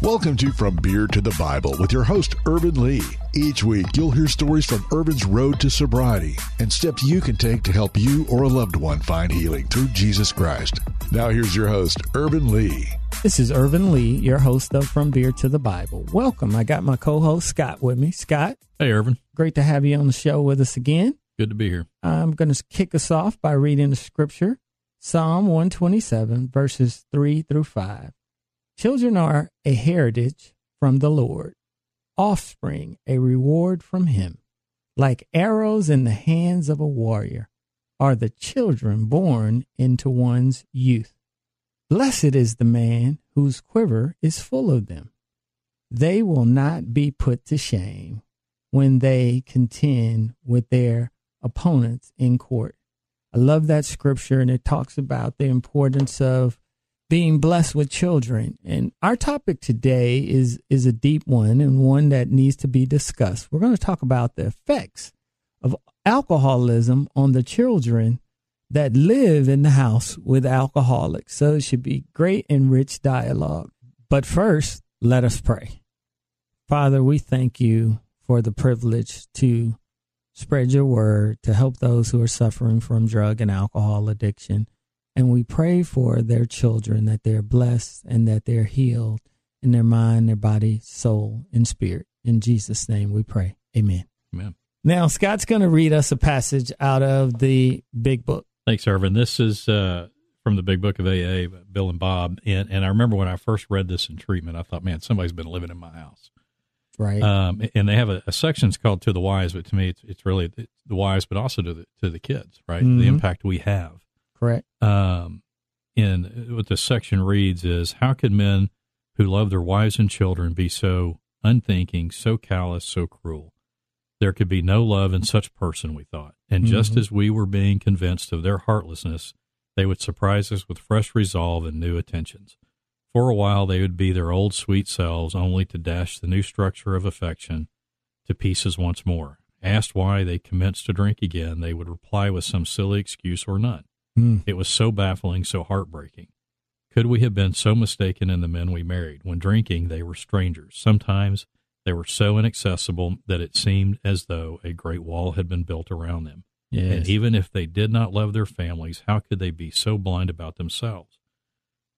Welcome to From Beer to the Bible with your host, Ervin Lee. Each week, you'll hear stories from Ervin's road to sobriety and steps you can take to help you or a loved one find healing through Jesus Christ. Now, here's your host, Ervin Lee. This is Ervin Lee, your host of From Beer to the Bible. Welcome. I got my co host, Scott, with me. Scott. Hey, Ervin. Great to have you on the show with us again. Good to be here. I'm going to kick us off by reading the scripture Psalm 127, verses 3 through 5. Children are a heritage from the Lord, offspring a reward from Him. Like arrows in the hands of a warrior are the children born into one's youth. Blessed is the man whose quiver is full of them. They will not be put to shame when they contend with their opponents in court. I love that scripture, and it talks about the importance of being blessed with children. And our topic today is is a deep one and one that needs to be discussed. We're going to talk about the effects of alcoholism on the children that live in the house with alcoholics. So it should be great and rich dialogue. But first, let us pray. Father, we thank you for the privilege to spread your word to help those who are suffering from drug and alcohol addiction. And we pray for their children that they're blessed and that they're healed in their mind, their body, soul, and spirit. In Jesus' name we pray. Amen. Amen. Now, Scott's going to read us a passage out of the big book. Thanks, Ervin. This is uh, from the big book of AA, Bill and Bob. And, and I remember when I first read this in treatment, I thought, man, somebody's been living in my house. Right. Um, and they have a, a section called "To the Wise," but to me, it's, it's really the, the wise, but also to the to the kids, right? Mhm. The impact we have. Correct. Um, and what this section reads is, "How could men who love their wives and children be so unthinking, so callous, so cruel? There could be no love in such person." We thought, and just Mhm. as we were being convinced of their heartlessness, they would surprise us with fresh resolve and new attentions. For a while, they would be their old sweet selves, only to dash the new structure of affection to pieces once more. Asked why they commenced to drink again, they would reply with some silly excuse or none. Mm. It was so baffling, so heartbreaking. Could we have been so mistaken in the men we married? When drinking, they were strangers. Sometimes they were so inaccessible that it seemed as though a great wall had been built around them. Yes. And even if they did not love their families, how could they be so blind about themselves?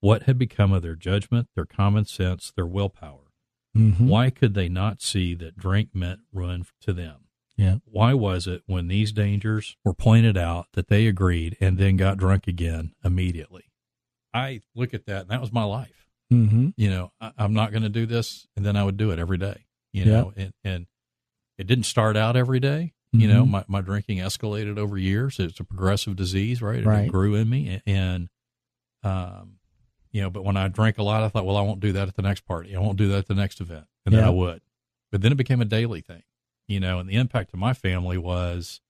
What had become of their judgment, their common sense, their willpower? Mhm. Why could they not see that drink meant ruin to them? Yeah. Why was it when these dangers were pointed out that they agreed and then got drunk again immediately? I look at that, and that was my life. Mm-hmm. You know, I, I'm not going to do this, and then I would do it every day. You Yeah. know, and, and it didn't start out every day. You know, Mhm. my, my drinking escalated over years. It's a progressive disease, right? It Right. grew in me, and um, you know, but when I drank a lot, I thought, well, I won't do that at the next party. I won't do that at the next event, and then I would. But then it became a daily thing, you know, and the impact to my family was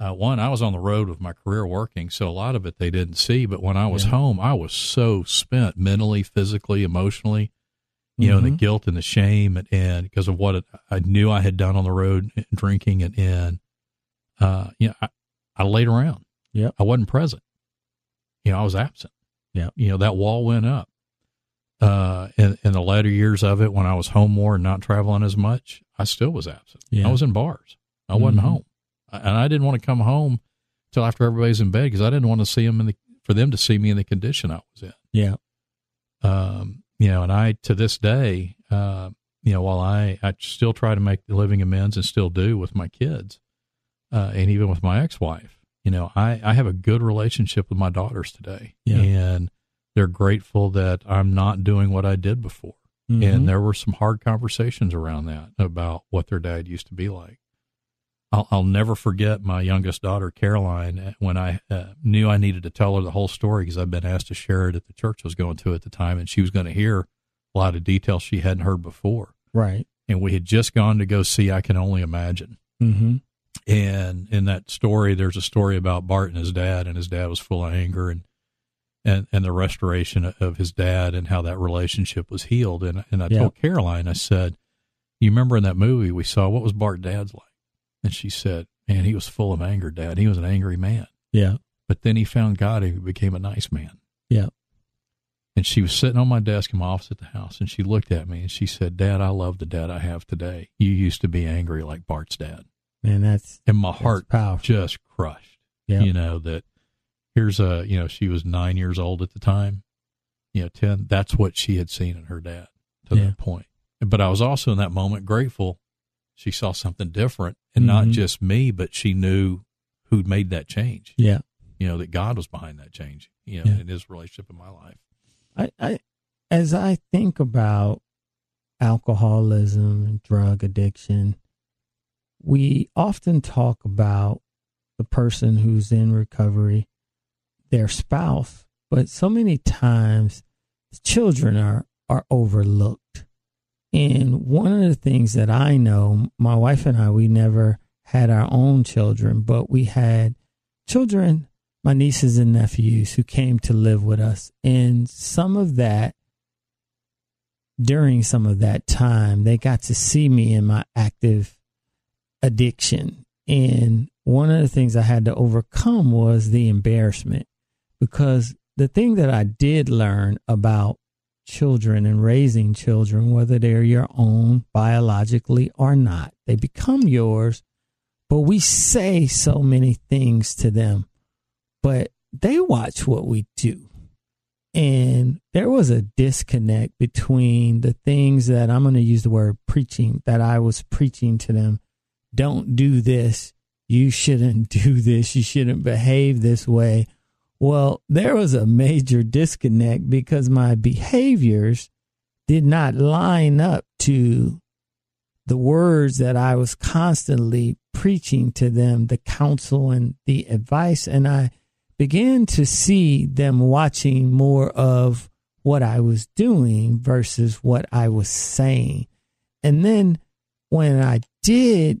uh, one, I was on the road with my career working, so a lot of it they didn't see. But when I was Yeah. home, I was so spent mentally, physically, emotionally, you know, the Mhm. guilt and the shame, and, and because of what it, I knew I had done on the road, drinking, and, and uh, you know, I, I laid around. Yeah, I wasn't present. You know, I was absent. Yeah. You know, that wall went up. Uh, in, in the latter years of it, when I was home more and not traveling as much, I still was absent. Yeah. I was in bars. I wasn't Mhm. home, and I didn't want to come home till after everybody's in bed because I didn't want to see them in the for them to see me in the condition I was in. Yeah. Um, you know, and I to this day, uh, you know, while I I still try to make the living amends and still do with my kids, uh, and even with my ex-wife, you know, I I have a good relationship with my daughters today, Yeah. and they're grateful that I'm not doing what I did before. Mhm. And there were some hard conversations around that about what their dad used to be like. I'll, I'll never forget my youngest daughter, Caroline, uh, when I uh, knew I needed to tell her the whole story because I'd been asked to share it at the church I was going to at the time, and she was going to hear a lot of details she hadn't heard before. right. And we had just gone to go see I Can Only Imagine. Mm-hmm. And in that story, there's a story about Bart and his dad, and his dad was full of anger and and and the restoration of his dad and how that relationship was healed. And and I Yeah. told Caroline, I said, "You remember in that movie we saw what was Bart Dad's like?" And she said, "Man, he was full of anger, Dad. He was an angry man, Yeah. but then he found God and he became a nice man." Yeah. And she was sitting on my desk in my office at the house, and she looked at me and she said, "Dad, I love the dad I have today. You used to be angry like Bart's dad." Man, that's and my heart powerful. just crushed. Yep. You know that here's a you know she was nine years old at the time, you know ten. That's what she had seen in her dad to Yeah. that point. But I was also in that moment grateful she saw something different, and not Mhm. just me, but she knew who'd made that change. yeah. You know that God was behind that change. You know Yeah. in His relationship in my life. I, I as I think about alcoholism and drug addiction, we often talk about the person who's in recovery, their spouse, but so many times children are are overlooked. And one of the things that I know, my wife and I, we never had our own children, but we had children, my nieces and nephews, who came to live with us. And some of that, during some of that time, they got to see me in my active addiction. And one of the things I had to overcome was the embarrassment because the thing that I did learn about children and raising children, whether they're your own biologically or not, they become yours. But we say so many things to them, but they watch what we do. And there was a disconnect between the things that I'm going to use the word preaching that I was preaching to them. Don't do this. You shouldn't do this. You shouldn't behave this way. Well, there was a major disconnect because my behaviors did not line up to the words that I was constantly preaching to them, the counsel and the advice. And I began to see them watching more of what I was doing versus what I was saying. And then when I did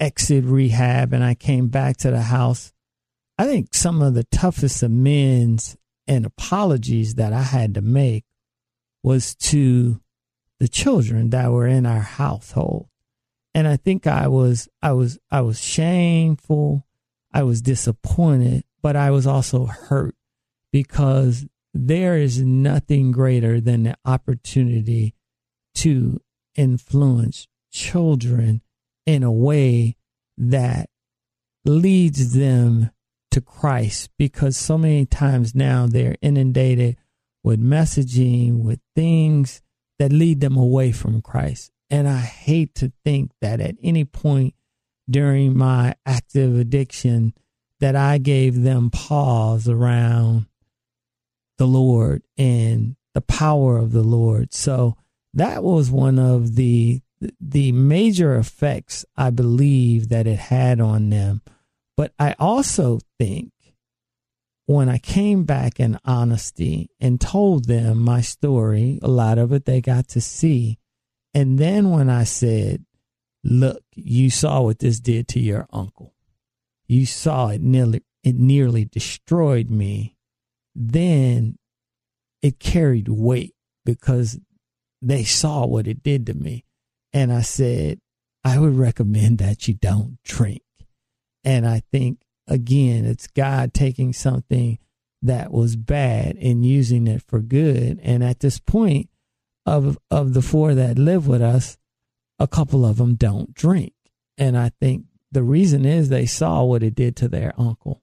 exit rehab and I came back to the house, I think some of the toughest amends and apologies that I had to make was to the children that were in our household. And I think I was I was I was shameful, I was disappointed, but I was also hurt because there is nothing greater than the opportunity to influence children in a way that leads them to Christ because so many times now they're inundated with messaging, with things that lead them away from Christ. And I hate to think that at any point during my active addiction that I gave them pause around the Lord and the power of the Lord. So that was one of the the major effects I believe that it had on them. But I also think when I came back in honesty and told them my story, a lot of it they got to see. And then when I said, look, you saw what this did to your uncle. You saw it nearly it nearly destroyed me. Then it carried weight because they saw what it did to me. And I said, I would recommend that you don't drink. And I think, again, it's God taking something that was bad and using it for good. And at this point, of of the four that live with us, a couple of them don't drink. And I think the reason is they saw what it did to their uncle.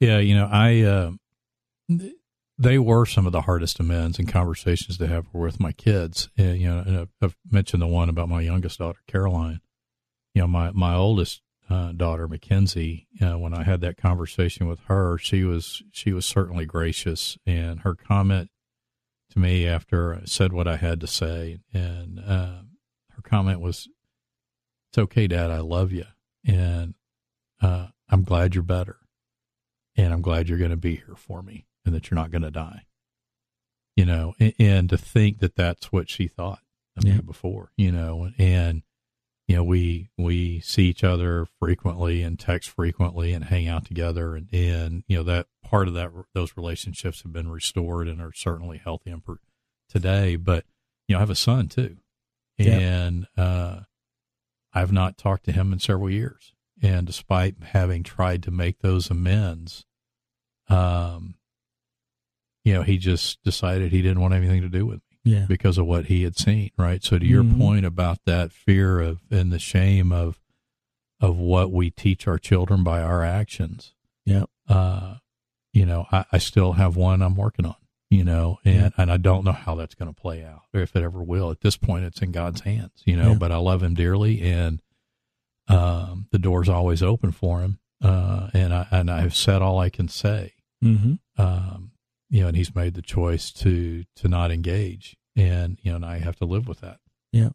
Yeah, you know, I uh, they were some of the hardest amends and conversations to have with my kids. And, you know, I've, I've mentioned the one about my youngest daughter, Caroline. You know, my my oldest uh, daughter, Mackenzie. Uh, when I had that conversation with her, she was she was certainly gracious, and her comment to me after I said what I had to say, and uh, her comment was, "It's okay, Dad. I love you, and uh, I'm glad you're better." and I'm glad you're going to be here for me and that you're not going to die. You know, and, and, to think that that's what she thought of Yeah. me before, you know, and, you know, we, we see each other frequently and text frequently and hang out together. And, and, you know, that part of that, those relationships have been restored and are certainly healthy and per, today. But, you know, I have a son too. Yeah. And, uh, I've not talked to him in several years. And despite having tried to make those amends, um, you know, he just decided he didn't want anything to do with me Yeah. because of what he had seen, right? So to your Mhm. point about that fear of and the shame of of what we teach our children by our actions, Yeah. uh, you know, I, I still have one I'm working on, you know, and, Yeah. and I don't know how that's going to play out or if it ever will. At this point, it's in God's hands, you know, Yeah. but I love him dearly and um, the door's always open for him. Uh, and I, and I've said all I can say, Mm-hmm. um, you know, and he's made the choice to, to not engage and, you know, and I have to live with that. Yeah.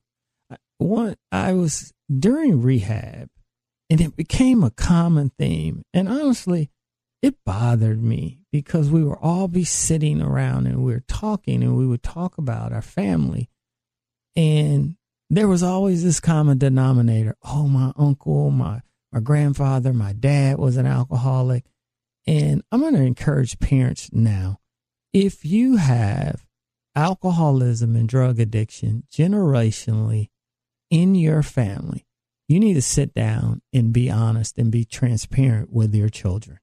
One, I was during rehab, and it became a common theme. And honestly, it bothered me because we were all be sitting around and we were talking, and we would talk about our family, and there was always this common denominator. Oh, my uncle, my my grandfather, my dad was an alcoholic, and I'm going to encourage parents now. If you have alcoholism and drug addiction generationally in your family, you need to sit down and be honest and be transparent with your children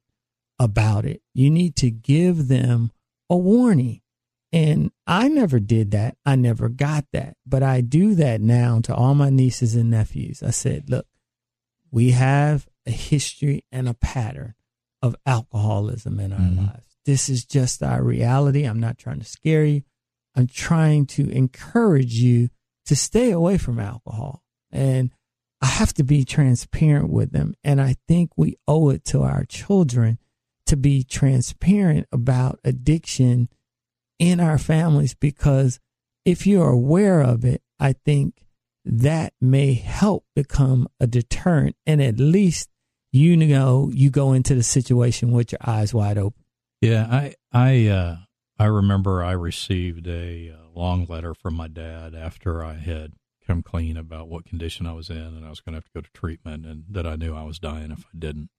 about it. You need to give them a warning. And I never did that. I never got that. But I do that now to all my nieces and nephews. I said, look, we have a history and a pattern of alcoholism in our Mhm. lives. This is just our reality. I'm not trying to scare you. I'm trying to encourage you to stay away from alcohol. And I have to be transparent with them. And I think we owe it to our children to be transparent about addiction in our families because if you're aware of it, I think that may help become a deterrent. And at least you know you go into the situation with your eyes wide open. Yeah, I I uh, I remember I received a uh, long letter from my dad after I had come clean about what condition I was in and I was going to have to go to treatment and that I knew I was dying if I didn't.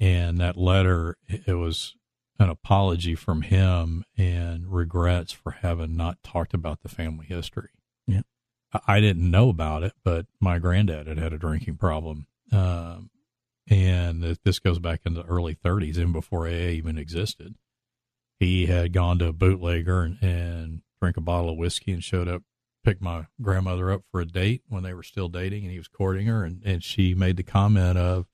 And that letter, it was an apology from him and regrets for having not talked about the family history. Yeah. I- I didn't know about it, but my granddad had had a drinking problem. Um, and this goes back in the early 30s, even before AA even existed. He had gone to a bootlegger and, and drank a bottle of whiskey and showed up, picked my grandmother up for a date when they were still dating, and he was courting her, and, and she made the comment of,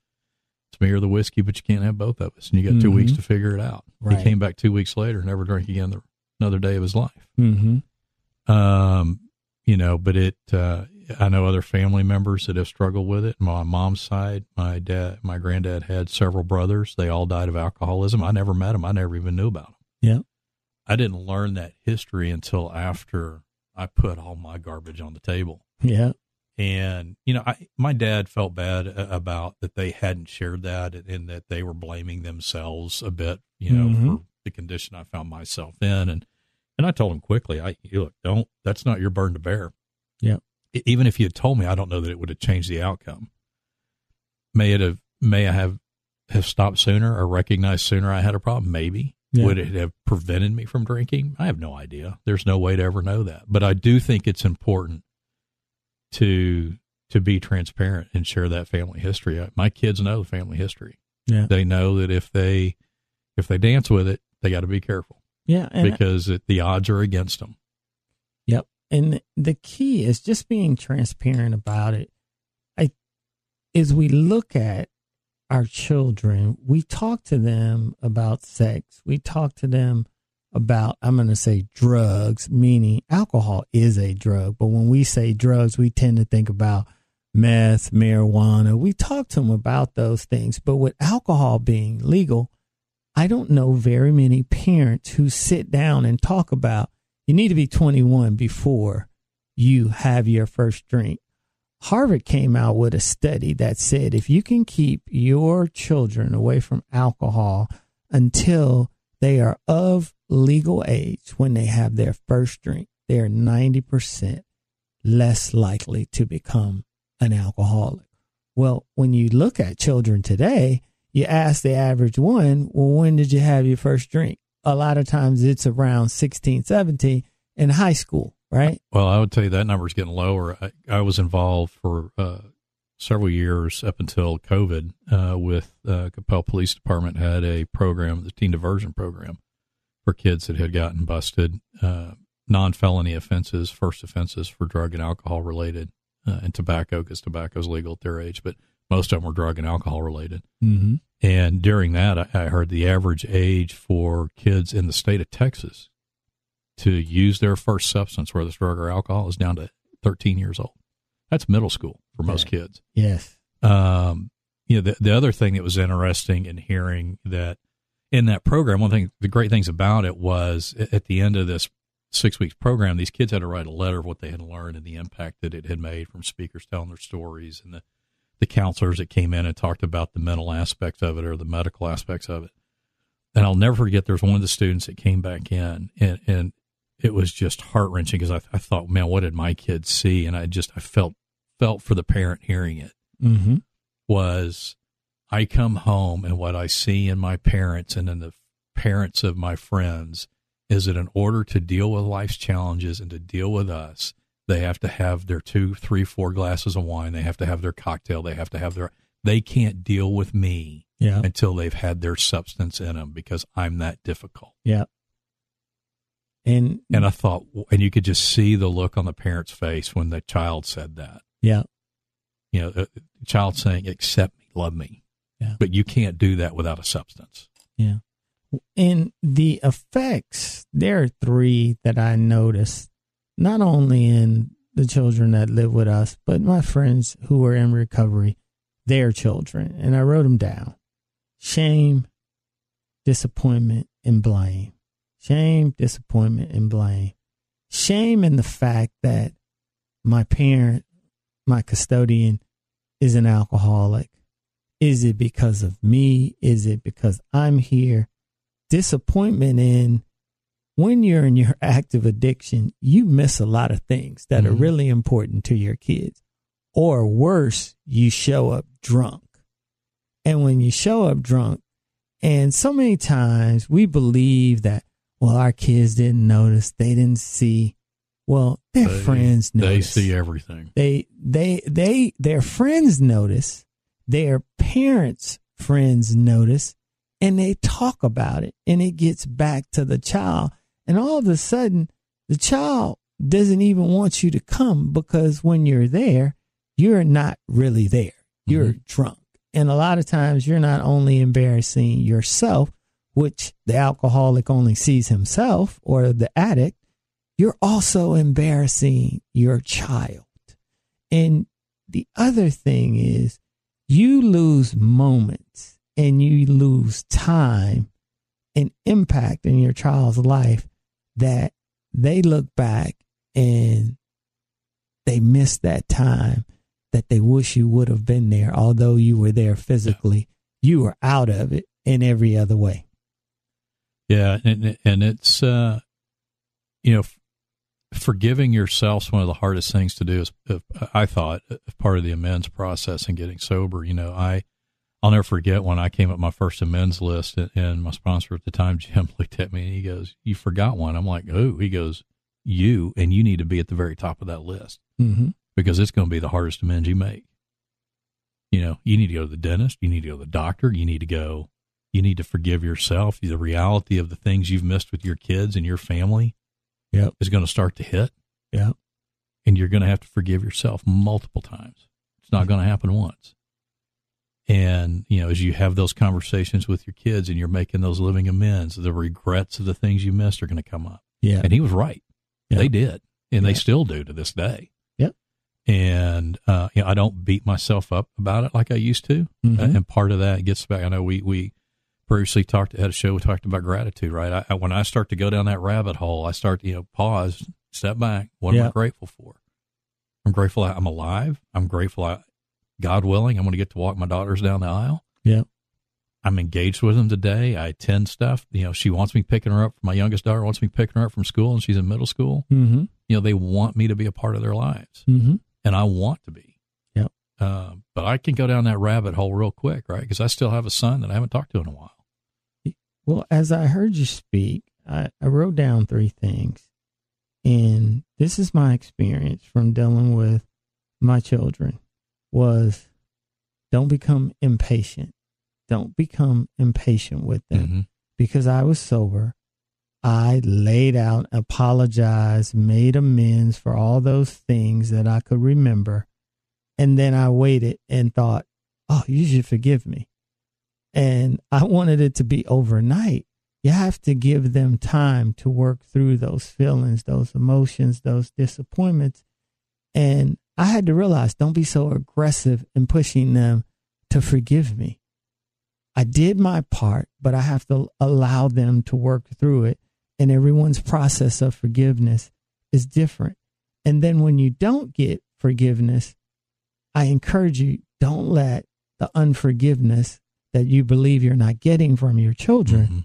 "It's me or the whiskey, but you can't have both of us, and you got 2 Mhm. weeks to figure it out." Right. He came back two weeks later, never drank again the, another day of his life. Mm-hmm. Um, you know, but it, uh, I know other family members that have struggled with it. My mom's side, my dad, my granddad had several brothers. They all died of alcoholism. I never met them. I never even knew about them. Yeah. I didn't learn that history until after I put all my garbage on the table. Yeah. And, you know, I, my dad felt bad about that they hadn't shared that and that they were blaming themselves a bit, you know, Mhm. for the condition I found myself in. And, and I told him quickly, I, you look, don't, that's not your burden to bear. Yeah. Even if you had told me, I don't know that it would have changed the outcome. May it have, may I have, have stopped sooner or recognized sooner I had a problem? Maybe. Yeah. Would it have prevented me from drinking? I have no idea. There's no way to ever know that. But I do think it's important to to be transparent and share that family history. My kids know the family history. Yeah. They know that if they if they dance with it, they got to be careful Yeah. Because it, the odds are against them. Yep. And the key is just being transparent about it. I as we look at our children, we talk to them about sex. We talk to them about I'm going to say drugs, meaning alcohol is a drug, but when we say drugs, we tend to think about meth, marijuana. We talk to them about those things, but with alcohol being legal, I don't know very many parents who sit down and talk about you need to be 21 before you have your first drink. Harvard came out with a study that said if you can keep your children away from alcohol until they are of legal age when they have their first drink, they are 90% less likely to become an alcoholic. Well, when you look at children today, you ask the average one, well, when did you have your first drink? A lot of times it's around 16, 17 in high school, right? Well, I would tell you that number is getting lower. I, I was involved for uh, several years up until COVID uh, with uh, Coppell Police Department had a program, the teen diversion program, for kids that had gotten busted, uh, non felony offenses, first offenses for drug and alcohol related, uh, and tobacco because tobacco is legal at their age, but most of them were drug and alcohol related. Mm-hmm. And during that, I, I heard the average age for kids in the state of Texas to use their first substance, whether it's drug or alcohol, is down to 13 years old. That's middle school for most kids. Yes. Um, you know, the, the other thing that was interesting in hearing that in that program, one thing, the great things about it was at the end of this six weeks program, these kids had to write a letter of what they had learned and the impact that it had made from speakers telling their stories and the, the counselors that came in and talked about the mental aspects of it or the medical aspects of it. And I'll never forget, there was one of the students that came back in and, and it was just heart wrenching because I, I thought, man, what did my kids see? And I just, I felt, felt for the parent hearing it Mm-hmm. was I come home and what I see in my parents and in the parents of my friends is that in order to deal with life's challenges and to deal with us, they have to have their two, three, four glasses of wine. They have to have their cocktail. They have to have their, they can't deal with me Yeah. until they've had their substance in them because I'm that difficult. Yeah. And And I thought, and you could just see the look on the parent's face when the child said that. yeah. You know, uh, the child saying, accept me, love me. Yeah. But you can't do that without a substance. Yeah. And the effects, there are three that I noticed, not only in the children that live with us, but my friends who are in recovery, their children. And I wrote them down shame, disappointment, and blame. Shame, disappointment, and blame. Shame in the fact that my parent, my custodian, is an alcoholic. Is it because of me? Is it because I'm here? Disappointment in when you're in your active addiction, you miss a lot of things that are Mhm. really important to your kids. Or worse, you show up drunk. And when you show up drunk, and so many times we believe that, well, our kids didn't notice, they didn't see. Well, their They- friends They see everything. they they they their friends notice their parents friends notice and they talk about it and it gets back to the child and all of a sudden the child doesn't even want you to come because when you're there you're not really there. You're mm-hmm. drunk. And a lot of times you're not only embarrassing yourself which the alcoholic only sees himself or the addict you're also embarrassing your child. And the other thing is, you lose moments and you lose time and impact in your child's life that they look back and they miss that time that they wish you would have been there, although you were there physically. You were out of it in every other way. Yeah, and and it's uh, you know, forgiving yourself is one of the hardest things to do. Is I thought part of the amends process and getting sober. You know, I I'll never forget when I came up my first amends list, and, and my sponsor at the time, Jim, looked at me and he goes, "You forgot one." I'm like, "Oh," he goes, "You," and you need to be at the very top of that list Mm-hmm. because it's going to be the hardest amends you make. You know, you need to go to the dentist, you need to go to the doctor, you need to go, you need to forgive yourself. The reality of the things you've missed with your kids and your family Yep. is going to start to hit, Yeah, and you're going to have to forgive yourself multiple times. It's not going to happen once. And, you know, as you have those conversations with your kids and you're making those living amends, the regrets of the things you missed are going to come up. Yeah. And he was right. Yeah. They did. And they still do to this day. Yep. And, uh, you know, I don't beat myself up about it like I used to. Mhm. Uh, and part of that gets back. I know we, we previously talked, had a show, we talked about gratitude, right? I, I, when I start to go down that rabbit hole, I start to, you know, pause, step back. What am I grateful for? I'm grateful I'm alive. I'm grateful I, God willing, I'm going to get to walk my daughters down the aisle. Yep. I'm engaged with them today. I attend stuff. You know, she wants me picking her up. My youngest daughter wants me picking her up from school, and she's in middle school. Mm-hmm. You know, they want me to be a part of their lives, Mm-hmm. and I want to be. Yeah. Uh, but I can go down that rabbit hole real quick, right? Because I still have a son that I haven't talked to in a while. Well, as I heard you speak, I, I wrote down three things. And this is my experience from dealing with my children was don't become impatient. Don't become impatient with them Mhm. because I was sober. I laid out, apologized, made amends for all those things that I could remember. And then I waited and thought, oh, you should forgive me. And I wanted it to be overnight. You have to give them time to work through those feelings, those emotions, those disappointments. And I had to realize don't be so aggressive in pushing them to forgive me. I did my part, but I have to allow them to work through it. And everyone's process of forgiveness is different. And then when you don't get forgiveness, I encourage you don't let the unforgiveness that you believe you're not getting from your children mm-hmm.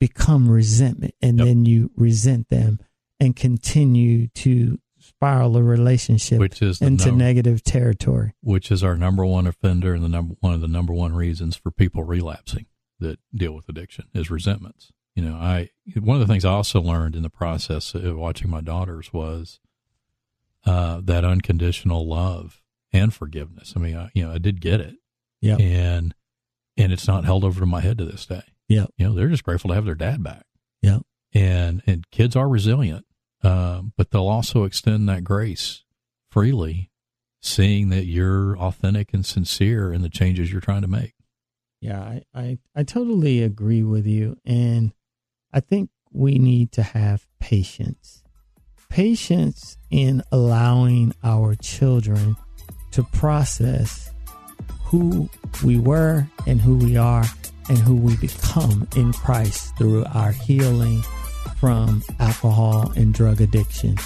become resentment. And yep. then you resent them and continue to spiral a relationship which is into number, negative territory. Which is our number one offender and the number one of the number one reasons for people relapsing that deal with addiction is resentments. You know, I one of the things I also learned in the process of watching my daughters was uh, that unconditional love and forgiveness. I mean, I, you know, I did get it, yeah, and and it's not held over to my head to this day. Yeah, you know, they're just grateful to have their dad back. Yeah, and and kids are resilient uh, but they'll also extend that grace freely, seeing that you're authentic and sincere in the changes you're trying to make. Yeah, I, I, I totally agree with you. And I think we need to have patience. Patience in allowing our children to process who we were and who we are and who we become in Christ through our healing from alcohol and drug addiction.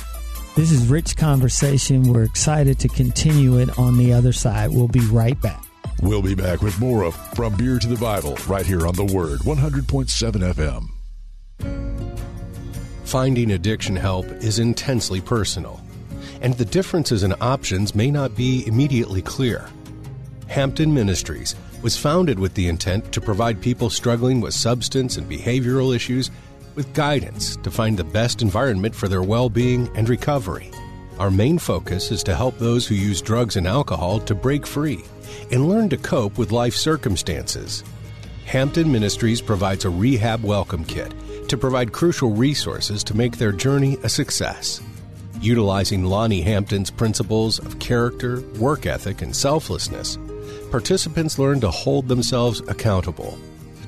This is Rich Conversation. We're excited to continue it on the other side. We'll be right back. We'll be back with more of From Beer to the Bible right here on The Word 100.7 FM. Finding addiction help is intensely personal, and the differences in options may not be immediately clear. Hampton Ministries was founded with the intent to provide people struggling with substance and behavioral issues with guidance to find the best environment for their well being and recovery. Our main focus is to help those who use drugs and alcohol to break free and learn to cope with life circumstances. Hampton Ministries provides a rehab welcome kit to provide crucial resources to make their journey a success. Utilizing Lonnie Hampton's principles of character, work ethic, and selflessness, participants learn to hold themselves accountable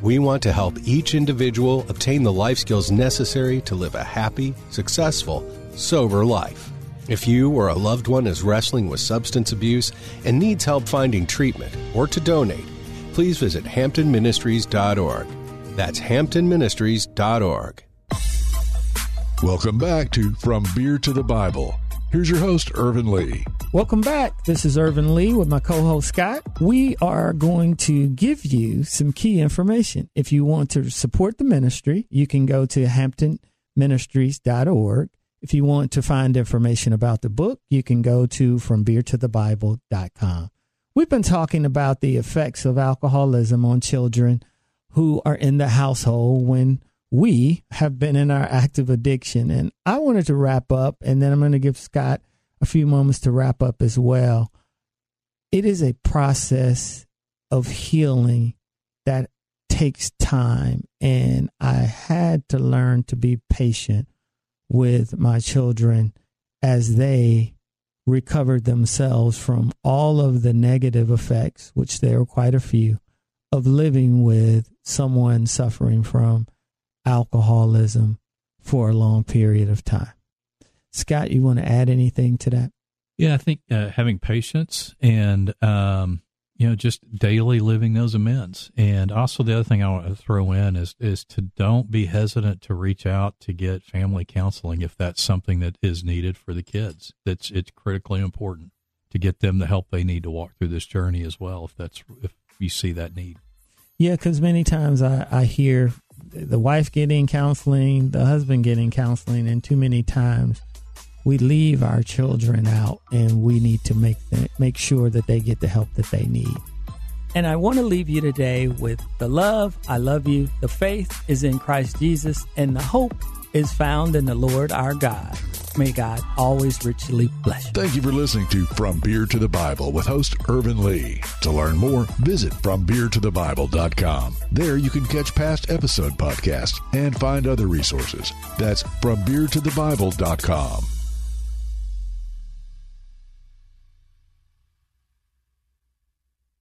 we want to help each individual obtain the life skills necessary to live a happy, successful, sober life. If you or a loved one is wrestling with substance abuse and needs help finding treatment or to donate, please visit hamptonministries.org. That's hamptonministries.org. Welcome back to From Beer to the Bible. Here's your host, Ervin Lee. Welcome back. This is Ervin Lee with my co host Scott. We are going to give you some key information. If you want to support the ministry, you can go to hamptonministries.org. If you want to find information about the book, you can go to frombeertothebible.com. We've been talking about the effects of alcoholism on children who are in the household when we have been in our active addiction. And I wanted to wrap up, and then I'm going to give Scott a few moments to wrap up as well. It is a process of healing that takes time, and I had to learn to be patient with my children as they recovered themselves from all of the negative effects, which there are quite a few, of living with someone suffering from alcoholism for a long period of time. Scott, you want to add anything to that? Yeah, I think uh, having patience and um, you know just daily living those amends, and also the other thing I want to throw in is is to don't be hesitant to reach out to get family counseling if that's something that is needed for the kids. That's it's critically important to get them the help they need to walk through this journey as well. If that's if you see that need. Yeah, because many times I, I hear the wife getting counseling, the husband getting counseling, and too many times we leave our children out and we need to make them, make sure that they get the help that they need. And I want to leave you today with the love, I love you, the faith is in Christ Jesus, and the hope is found in the Lord our God. May God always richly bless you. Thank you for listening to From Beer to the Bible with host Ervin Lee. To learn more, visit FromBeerToTheBible.com. There you can catch past episode podcasts and find other resources. That's FromBeerToTheBible.com.